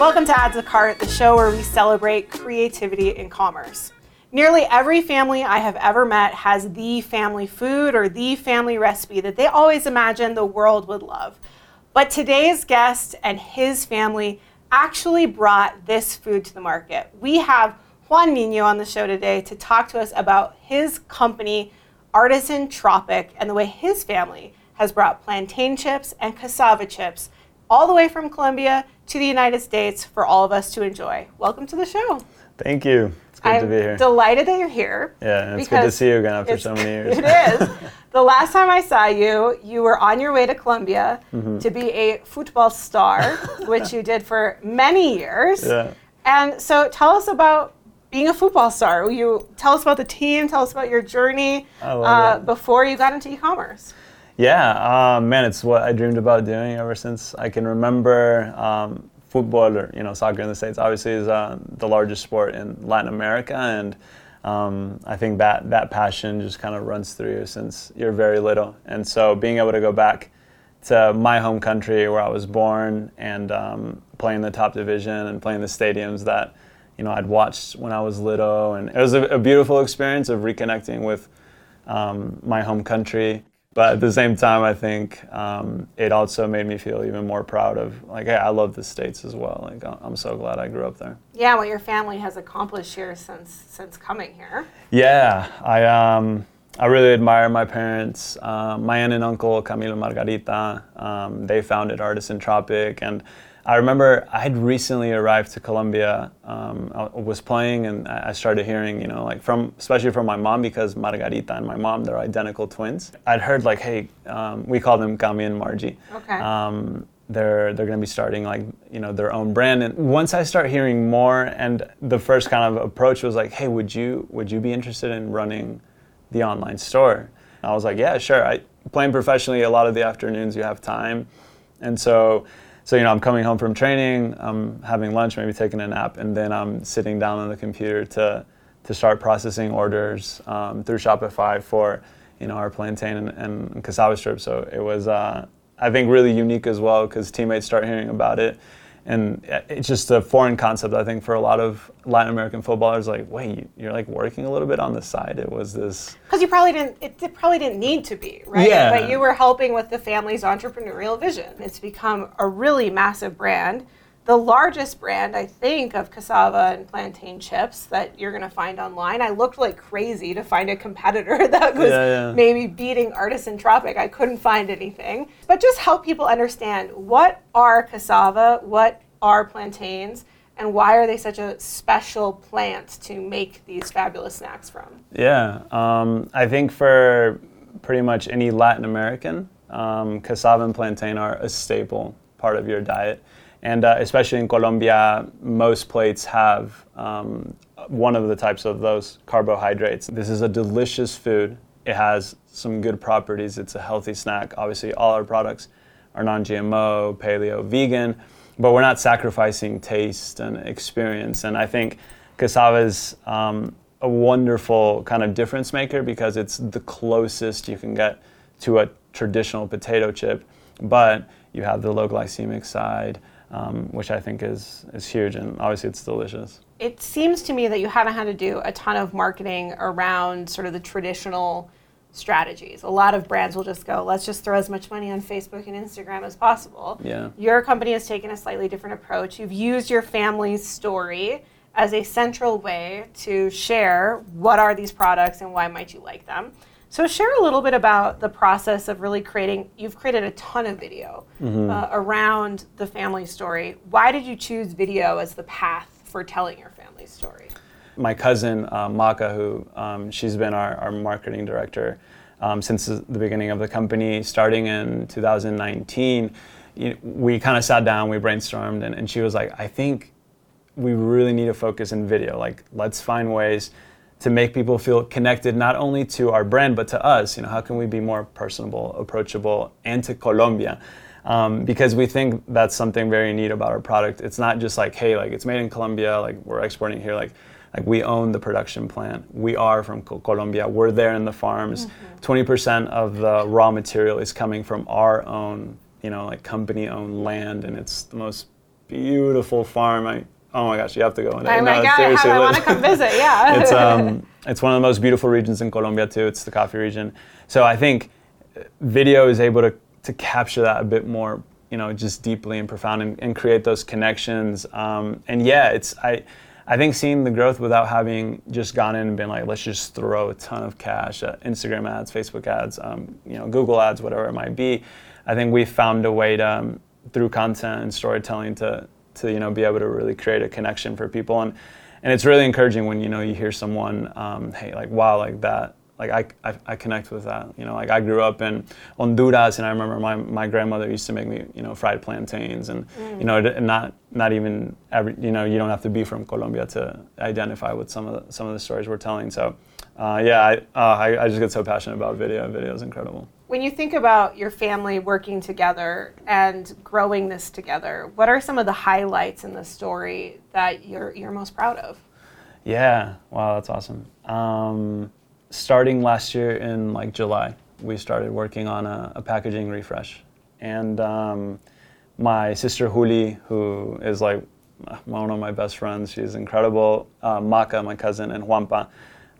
Welcome to Add to Cart, the show where we celebrate creativity in commerce. Nearly every family I have ever met has the family food or the family recipe that they always imagine the world would love. But today's guest and his family actually brought this food to the market. We have Juan Niño on the show today to talk to us about his company, Artisan Tropic, and the way his family has brought plantain chips and cassava chips all the way from Colombia to the United States for all of us to enjoy. Welcome to the show. Thank you. It's good I'm to be here. delighted that you're here. yeah, it's good to see you again after so many years. It is. the last time I saw you, you were on your way to Colombia Mm-hmm. to be a football star, which you did for many years. Yeah. And so tell us about being a football star. Will You tell us about the team, tell us about your journey uh, before you got into e-commerce. Yeah, um, man, it's what I dreamed about doing ever since I can remember. Um, football, or you know, soccer in the states, obviously is uh, the largest sport in Latin America, and um, I think that that passion just kind of runs through you since you're very little. And so, being able to go back to my home country where I was born and um, playing the top division and playing the stadiums that you know I'd watched when I was little, and it was a, a beautiful experience of reconnecting with um, my home country. But at the same time, I think um, it also made me feel even more proud of like, hey, I love the states as well. Like, I'm so glad I grew up there. Yeah, what your family has accomplished here since since coming here. Yeah, I um, I really admire my parents. Um, my aunt and uncle Camilo Margarita. Um, they founded Artisan Tropic, and I remember I had recently arrived to Colombia. Um, I was playing, and I started hearing, you know, like from especially from my mom because Margarita and my mom they're identical twins. I'd heard like, hey, um, we call them Cami and Margie. Okay. Um, they're they're going to be starting like you know their own brand and once i start hearing more and the first kind of approach was like hey would you would you be interested in running the online store i was like yeah sure i playing professionally a lot of the afternoons you have time and so so you know i'm coming home from training i'm having lunch maybe taking a nap and then i'm sitting down on the computer to to start processing orders um, through shopify for you know our plantain and, and cassava strips. So it was uh, I think really unique as well because teammates start hearing about it, and it's just a foreign concept. I think for a lot of Latin American footballers, like, wait, you- you're like working a little bit on the side. It was this. Because you probably didn't, it probably didn't need to be, right? Yeah. But you were helping with the family's entrepreneurial vision. It's become a really massive brand. The largest brand, I think, of cassava and plantain chips that you're going to find online. I looked like crazy to find a competitor that was Yeah, yeah. maybe beating Artisan Tropic. I couldn't find anything. But just help people understand what are cassava, what are plantains, and why are they such a special plant to make these fabulous snacks from? Yeah, um, I think for pretty much any Latin American, um, cassava and plantain are a staple part of your diet. And uh, especially in Colombia, most plates have um, one of the types of those carbohydrates. This is a delicious food. It has some good properties. It's a healthy snack. Obviously, all our products are non GMO, paleo, vegan, but we're not sacrificing taste and experience. And I think cassava is um, a wonderful kind of difference maker because it's the closest you can get to a traditional potato chip, but you have the low glycemic side, um, which I think is, is huge, and obviously it's delicious. it seems to me that you haven't had to do a ton of marketing around sort of the traditional strategies. A lot of brands will just go, let's just throw as much money on Facebook and Instagram as possible. Yeah. Your company has taken a slightly different approach. You've used your family's story as a central way to share what are these products and why might you like them. So share a little bit about the process of really creating. You've created a ton of video uh, around the family story. Why did you choose video as the path for telling your family story? my cousin uh, Maka, who um, she's been our, our marketing director um, since the beginning of the company, starting in 2019. You we kind of sat down, we brainstormed, and, and she was like, "I think we really need to focus in video. Like, let's find ways to make people feel connected not only to our brand but to us. You know, how can we be more personable, approachable, and to Colombia?" Um, because we think that's something very neat about our product. It's not just like, hey, like it's made in Colombia, like we're exporting here, like like we own the production plant. We are from Colombia. We're there in the farms. 20% of the raw material is coming from our own, you know, like company-owned land, and it's the most beautiful farm. I, oh my gosh, you have to go. I, no, I, I want to come visit. Yeah, it's um, it's one of the most beautiful regions in Colombia too. It's the coffee region. So I think video is able to to capture that a bit more, you know, just deeply and profound, and, and create those connections. Um, and yeah, it's I. I think seeing the growth without having just gone in and been like, let's just throw a ton of cash at Instagram ads, Facebook ads, um, you know, Google ads, whatever it might be. I think we found a way to, um, through content and storytelling, to to you know be able to really create a connection for people, and and it's really encouraging when you know you hear someone, um, hey, like wow, like that like I, I, I, connect with that. You know, like I grew up in Honduras, and I remember my, my grandmother used to make me, you know, fried plantains, and mm. you know, not not even every, you know, you don't have to be from Colombia to identify with some of the, some of the stories we're telling. So, uh, yeah, I, uh, I, I just get so passionate about video. Video is incredible. When you think about your family working together and growing this together, what are some of the highlights in the story that you're you're most proud of? Yeah, wow, that's awesome. Um, starting last year in like July, we started working on a, a packaging refresh. And um, my sister Juli, who is like one of my best friends, she's incredible. Uh, Maka, my cousin, and Juanpa,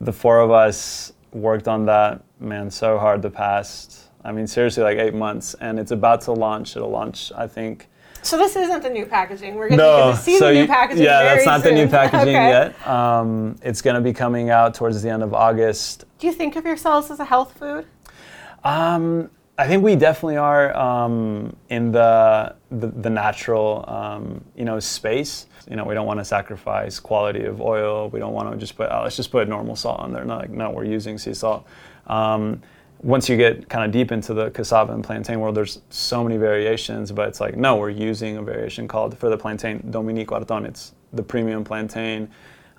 the four of us worked on that man so hard the past. I mean, seriously, like eight months, and it's about to launch. It'll launch, I think, so this isn't the new packaging. We're going no, to see so the new packaging. Yeah, that's not soon. the new packaging okay. yet. Um, it's going to be coming out towards the end of August. Do you think of yourselves as a health food? Um, I think we definitely are um, in the the, the natural um, you know space. You know, we don't want to sacrifice quality of oil. We don't want to just put oh, let's just put normal salt on there. Not like no, we're using sea salt. Um, once you get kind of deep into the cassava and plantain world, there's so many variations, but it's like, no, we're using a variation called for the plantain Dominico Hartón. It's the premium plantain.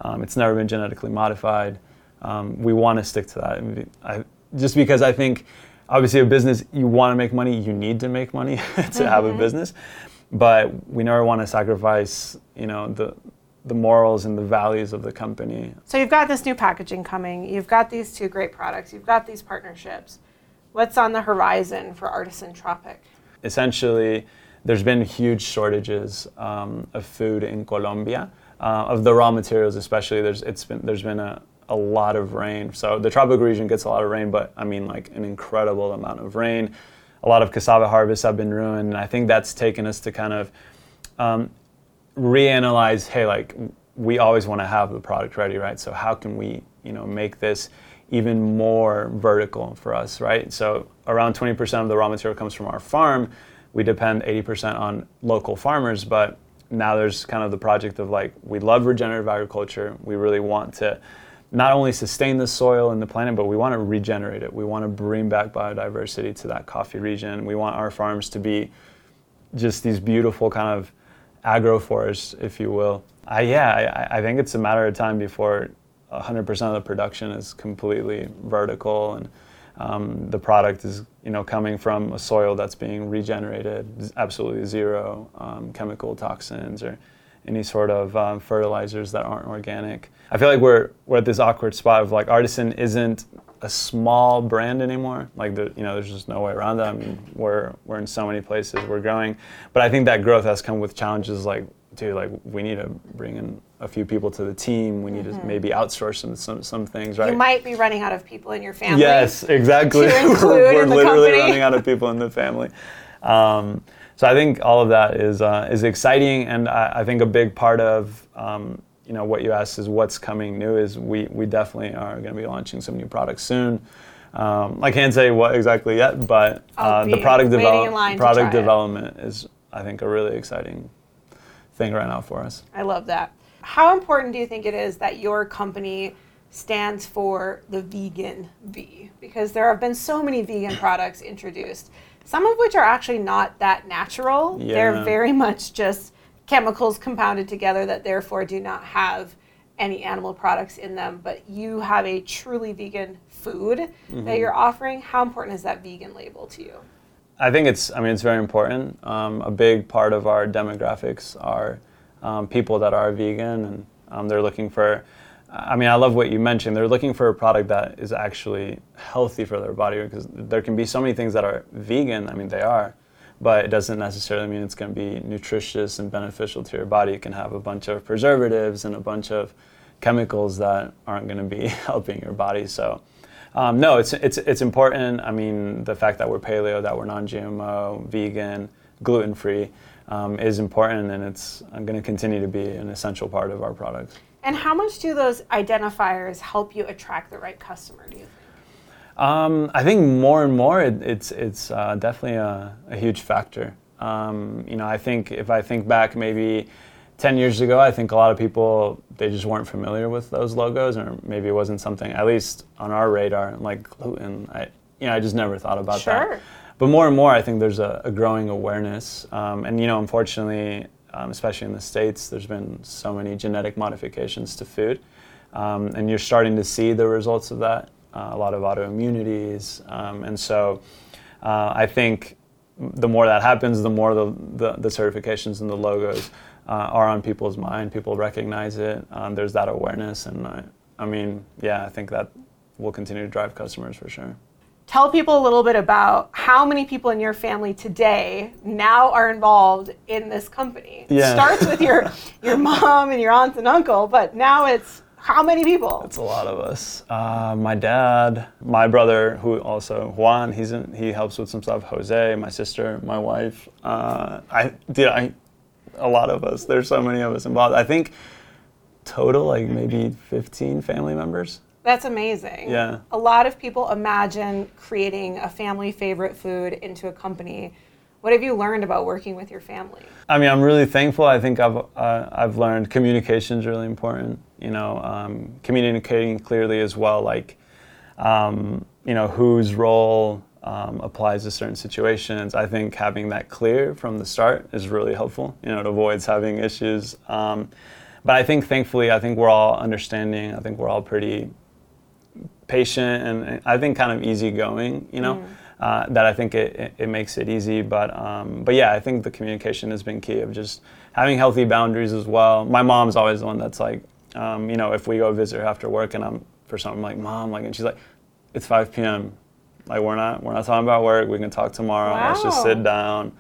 Um, it's never been genetically modified. Um, we want to stick to that. I, just because I think, obviously, a business, you want to make money, you need to make money to have a mm-hmm. business, but we never want to sacrifice, you know, the the morals and the values of the company. So you've got this new packaging coming. You've got these two great products. You've got these partnerships. What's on the horizon for Artisan Tropic? Essentially, there's been huge shortages um, of food in Colombia, uh, of the raw materials especially. There's it's been there's been a, a lot of rain. So the tropical region gets a lot of rain, but I mean like an incredible amount of rain. A lot of cassava harvests have been ruined, and I think that's taken us to kind of um, reanalyze hey like we always want to have the product ready right? So how can we you know make this even more vertical for us right? So around 20% of the raw material comes from our farm. We depend 80% on local farmers but now there's kind of the project of like we love regenerative agriculture. We really want to not only sustain the soil and the planet but we want to regenerate it we want to bring back biodiversity to that coffee region we want our farms to be just these beautiful kind of agroforests, if you will. I, yeah, I, I think it's a matter of time before 100% of the production is completely vertical and um, the product is you know coming from a soil that's being regenerated, absolutely zero um, chemical toxins or any sort of um, fertilizers that aren't organic. I feel like we're we're at this awkward spot of like artisan isn't a small brand anymore. Like the, you know, there's just no way around that. I mean, we're we're in so many places, we're growing, but I think that growth has come with challenges like, dude, like we need to bring in a few people to the team. We need mm-hmm. to maybe outsource some, some some things, right? You might be running out of people in your family. Yes, exactly. we're, we're literally company. running out of people in the family. Um, so I think all of that is uh, is exciting, and I, I, think a big part of um, you know what you asked is what's coming new is we we definitely are going to be launching some new products soon. Um, I can't say what exactly yet, but uh, the product, develop- product development it. is I think a really exciting thing right now for us. I love that. How important do you think it is that your company stands for the vegan V? Because there have been so many vegan products introduced, some of which are actually not that natural. Yeah. They're very much just chemicals compounded together that therefore do not have any animal products in them, but you have a truly vegan food mm-hmm. that you're offering. How important is that vegan label to you? I think it's, I mean, it's very important. Um, a big part of our demographics are um, people that are vegan and um, they're looking for, I mean, I love what you mentioned. They're looking for a product that is actually healthy for their body because there can be so many things that are vegan. I mean, they are, but it doesn't necessarily mean it's going to be nutritious and beneficial to your body. It can have a bunch of preservatives and a bunch of chemicals that aren't going to be helping your body. So, um, no, it's, it's, it's important. I mean, the fact that we're paleo, that we're non GMO, vegan, gluten free um, is important, and it's going to continue to be an essential part of our products. And how much do those identifiers help you attract the right customer, do you think? Um, I think more and more it, it's it's uh, definitely a, a, huge factor. Um, you know, I think if I think back maybe 10 years ago, I think a lot of people they just weren't familiar with those logos, or maybe it wasn't something at least on our radar like gluten. I you know I just never thought about sure. that. But more and more, I think there's a, a growing awareness, um, and you know, unfortunately, um, especially in the states, there's been so many genetic modifications to food, um, and you're starting to see the results of that uh, a lot of autoimmunities. Um, and so uh, I think the more that happens, the more the, the, the certifications and the logos uh, are on people's mind. People recognize it. Um, there's that awareness. And I, I mean, yeah, I think that will continue to drive customers for sure. Tell people a little bit about how many people in your family today now are involved in this company. Yeah. It starts with your, your mom and your aunts and uncle, but now it's how many people? It's a lot of us. Uh, my dad, my brother, who also Juan, he's in, he helps with some stuff. Jose, my sister, my wife. Uh, I did I, a lot of us. There's so many of us involved. I think total like maybe 15 family members. That's amazing. Yeah. A lot of people imagine creating a family favorite food into a company what have you learned about working with your family? I mean, I'm really thankful. I think I've uh, I've learned communication is really important. You know, um, communicating clearly as well, like um, you know whose role um, applies to certain situations. I think having that clear from the start is really helpful. You know, it avoids having issues. Um, but I think, thankfully, I think we're all understanding. I think we're all pretty patient and I think kind of easygoing. You know. Mm uh, that I think it, it, it, makes it easy. But um, but yeah, I think the communication has been key of just having healthy boundaries as well. My mom's always the one that's like, um, you know, if we go visit her after work and I'm for something like mom, like, and she's like, it's 5 p.m. Like we're not we're not talking about work. We can talk tomorrow. Wow. Let's just sit down.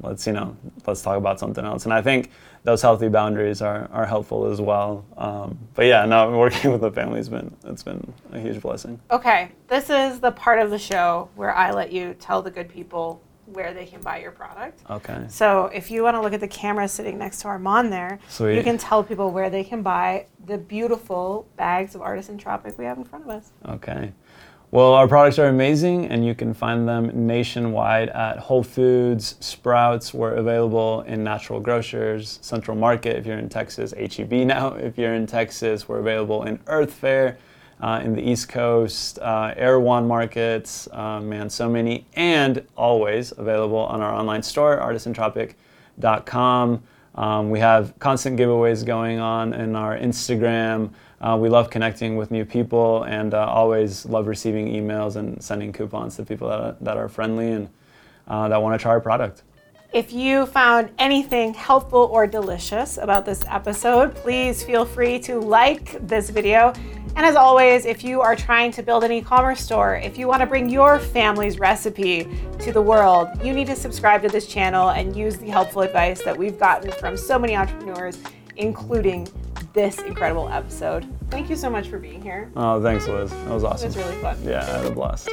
Let's you know let's talk about something else. And I think those healthy boundaries are, are helpful as well. Um, but yeah, no, working with the family has been it's been a huge blessing. Okay, this is the part of the show where I let you tell the good people where they can buy your product. Okay. So if you want to look at the camera sitting next to Armand there, Sweet. you can tell people where they can buy the beautiful bags of Artisan Tropic we have in front of us. Okay. Well, our products are amazing, and you can find them nationwide at Whole Foods, Sprouts. We're available in natural grocers, Central Market if you're in Texas, HEB now if you're in Texas. We're available in Earth Fare uh, in the East Coast, uh, Erewhon Markets, uh, man, so many, and always available on our online store, artisantropic.com. Um, we have constant giveaways going on in our Instagram. Uh, we love connecting with new people and uh, always love receiving emails and sending coupons to people that are, that are friendly and uh, that want to try our product. If you found anything helpful or delicious about this episode, please feel free to like this video. And as always, if you are trying to build an e commerce store, if you want to bring your family's recipe to the world, you need to subscribe to this channel and use the helpful advice that we've gotten from so many entrepreneurs, including this incredible episode. Thank you so much for being here. Oh, thanks, Liz. That was awesome. It was really fun. Yeah, I had a blast.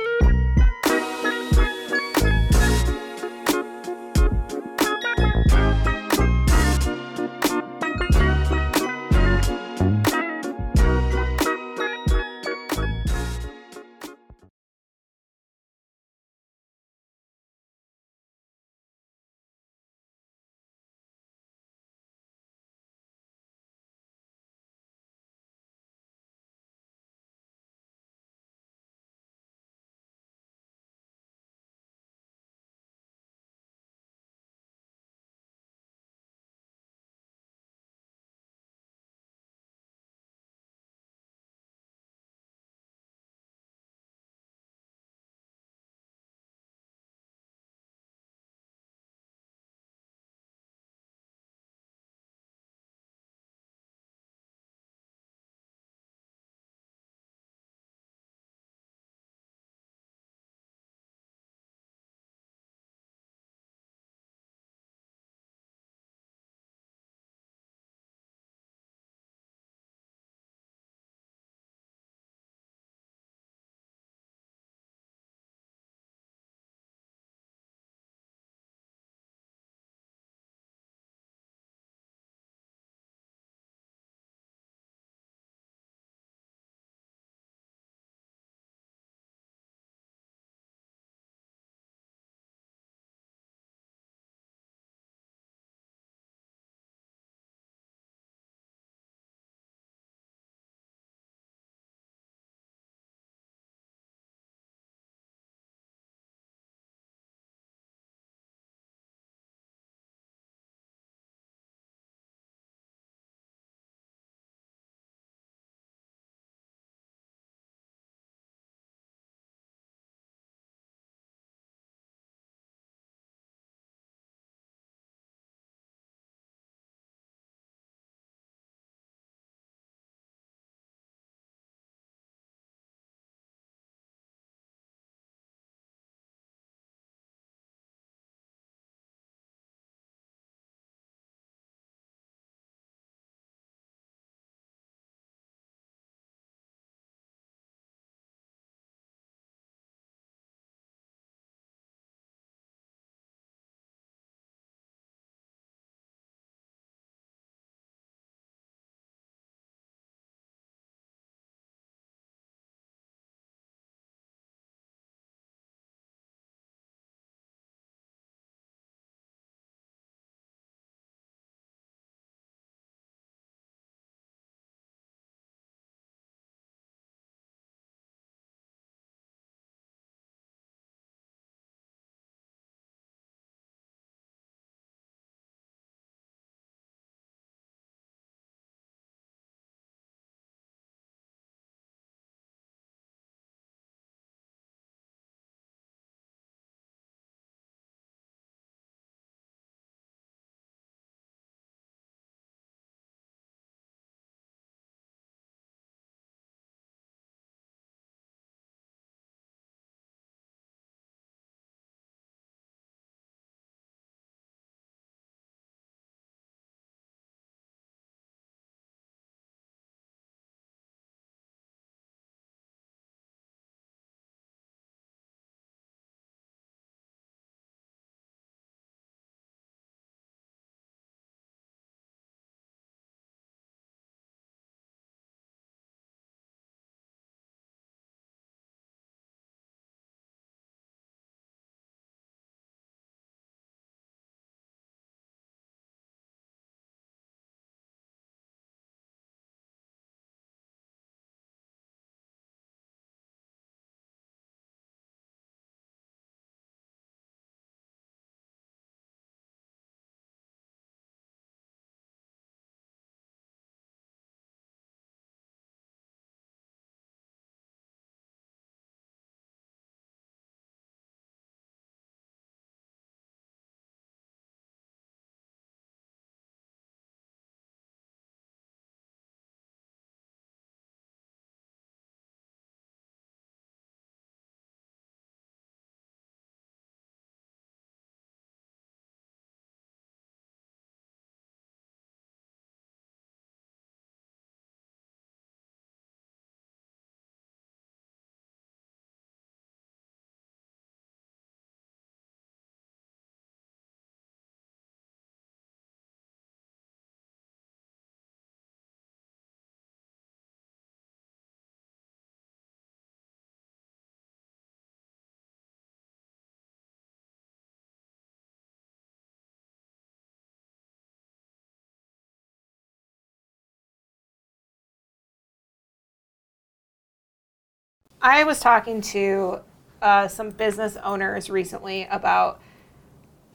I was talking to uh, some business owners recently about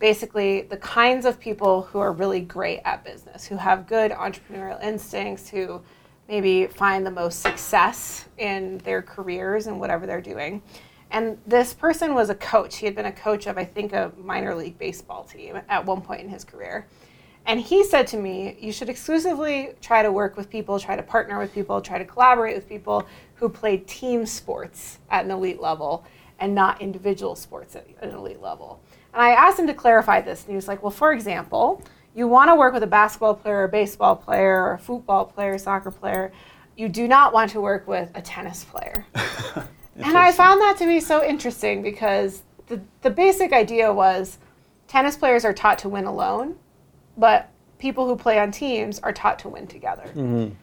basically the kinds of people who are really great at business, who have good entrepreneurial instincts, who maybe find the most success in their careers and whatever they're doing. And this person was a coach. He had been a coach of, I think, a minor league baseball team at one point in his career. And he said to me, You should exclusively try to work with people, try to partner with people, try to collaborate with people who played team sports at an elite level and not individual sports at an elite level. And I asked him to clarify this. And he was like, Well, for example, you want to work with a basketball player, a baseball player, or a football player, soccer player. You do not want to work with a tennis player. and I found that to be so interesting because the, the basic idea was tennis players are taught to win alone but people who play on teams are taught to win together. Mm-hmm.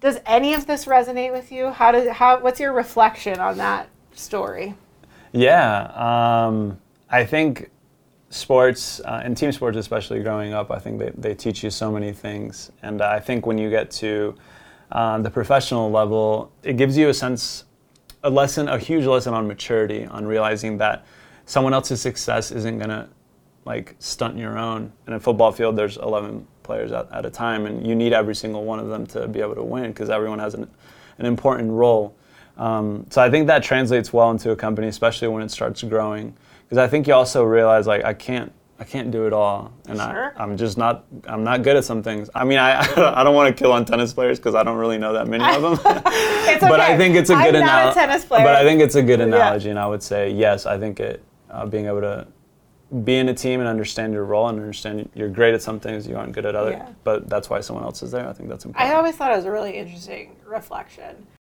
Does any of this resonate with you? How does how what's your reflection on that story? Yeah, um, I think sports uh, and team sports, especially growing up, I think they, they teach you so many things, and I think when you get to uh, the professional level, it gives you a sense, a lesson, a huge lesson on maturity, on realizing that someone else's success isn't gonna like stunt your own. In a football field, there's 11 players at, at a time, and you need every single one of them to be able to win because everyone has an, an important role. Um, so I think that translates well into a company, especially when it starts growing. Because I think you also realize like I can't I can't do it all, and sure. I, am just not. I'm not good at some things. I mean, I I don't want to kill on tennis players because I don't really know that many of them. okay. But I think it's a good analogy. But I think it's a good analogy, yeah. and I would say yes. I think it uh, being able to be in a team and understand your role and understand you're great at some things, you aren't good at other. Yeah. But that's why someone else is there. I think that's important. I always thought it was a really interesting reflection.